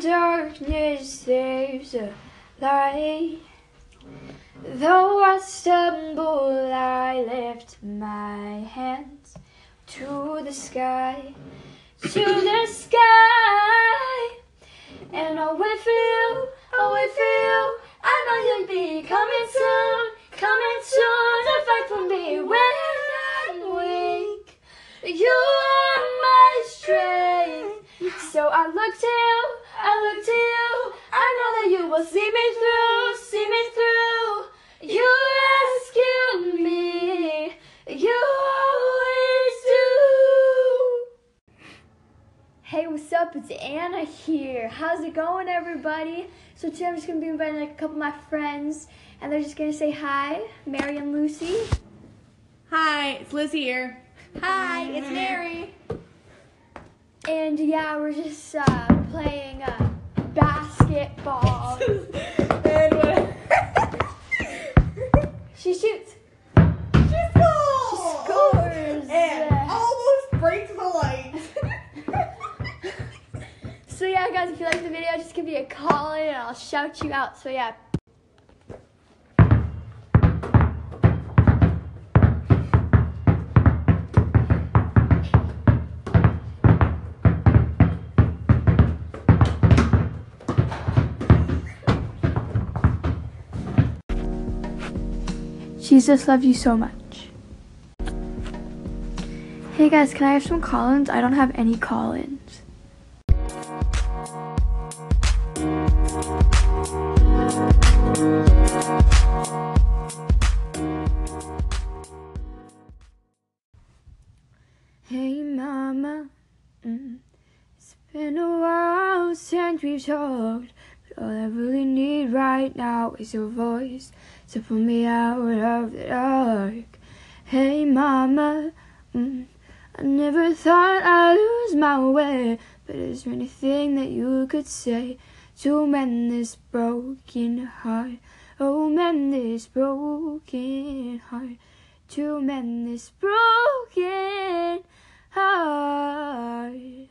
darkness there's a light. Though I stumble, I lift my hands to the sky, to the sky. And I'll wait for you, I'll wait for you. I know you'll be coming soon, coming soon to fight for me when I'm weak. You are my strength. So I look to you, I look to you. I know that you will see me through, see me through. You rescued me, you always do. Hey, what's up? It's Anna here. How's it going, everybody? So today I'm just gonna be inviting like a couple of my friends, and they're just gonna say hi. Mary and Lucy. Hi, it's Liz here. Hi, it's Mary. And yeah, we're just uh, playing uh, yeah, guys, if you like the video, just give me a call in and I'll shout you out. So yeah. Jesus loves you so much. Hey guys, can I have some call-ins? I don't have any call-ins. Hey mama, mm, it's been a while since we've talked, but all I really need right now is your voice to pull me out of the dark. Hey mama, mm, I never thought I'd lose my way, but is there anything that you could say to mend this broken heart? Oh, mend this broken heart. To mend this broken heart.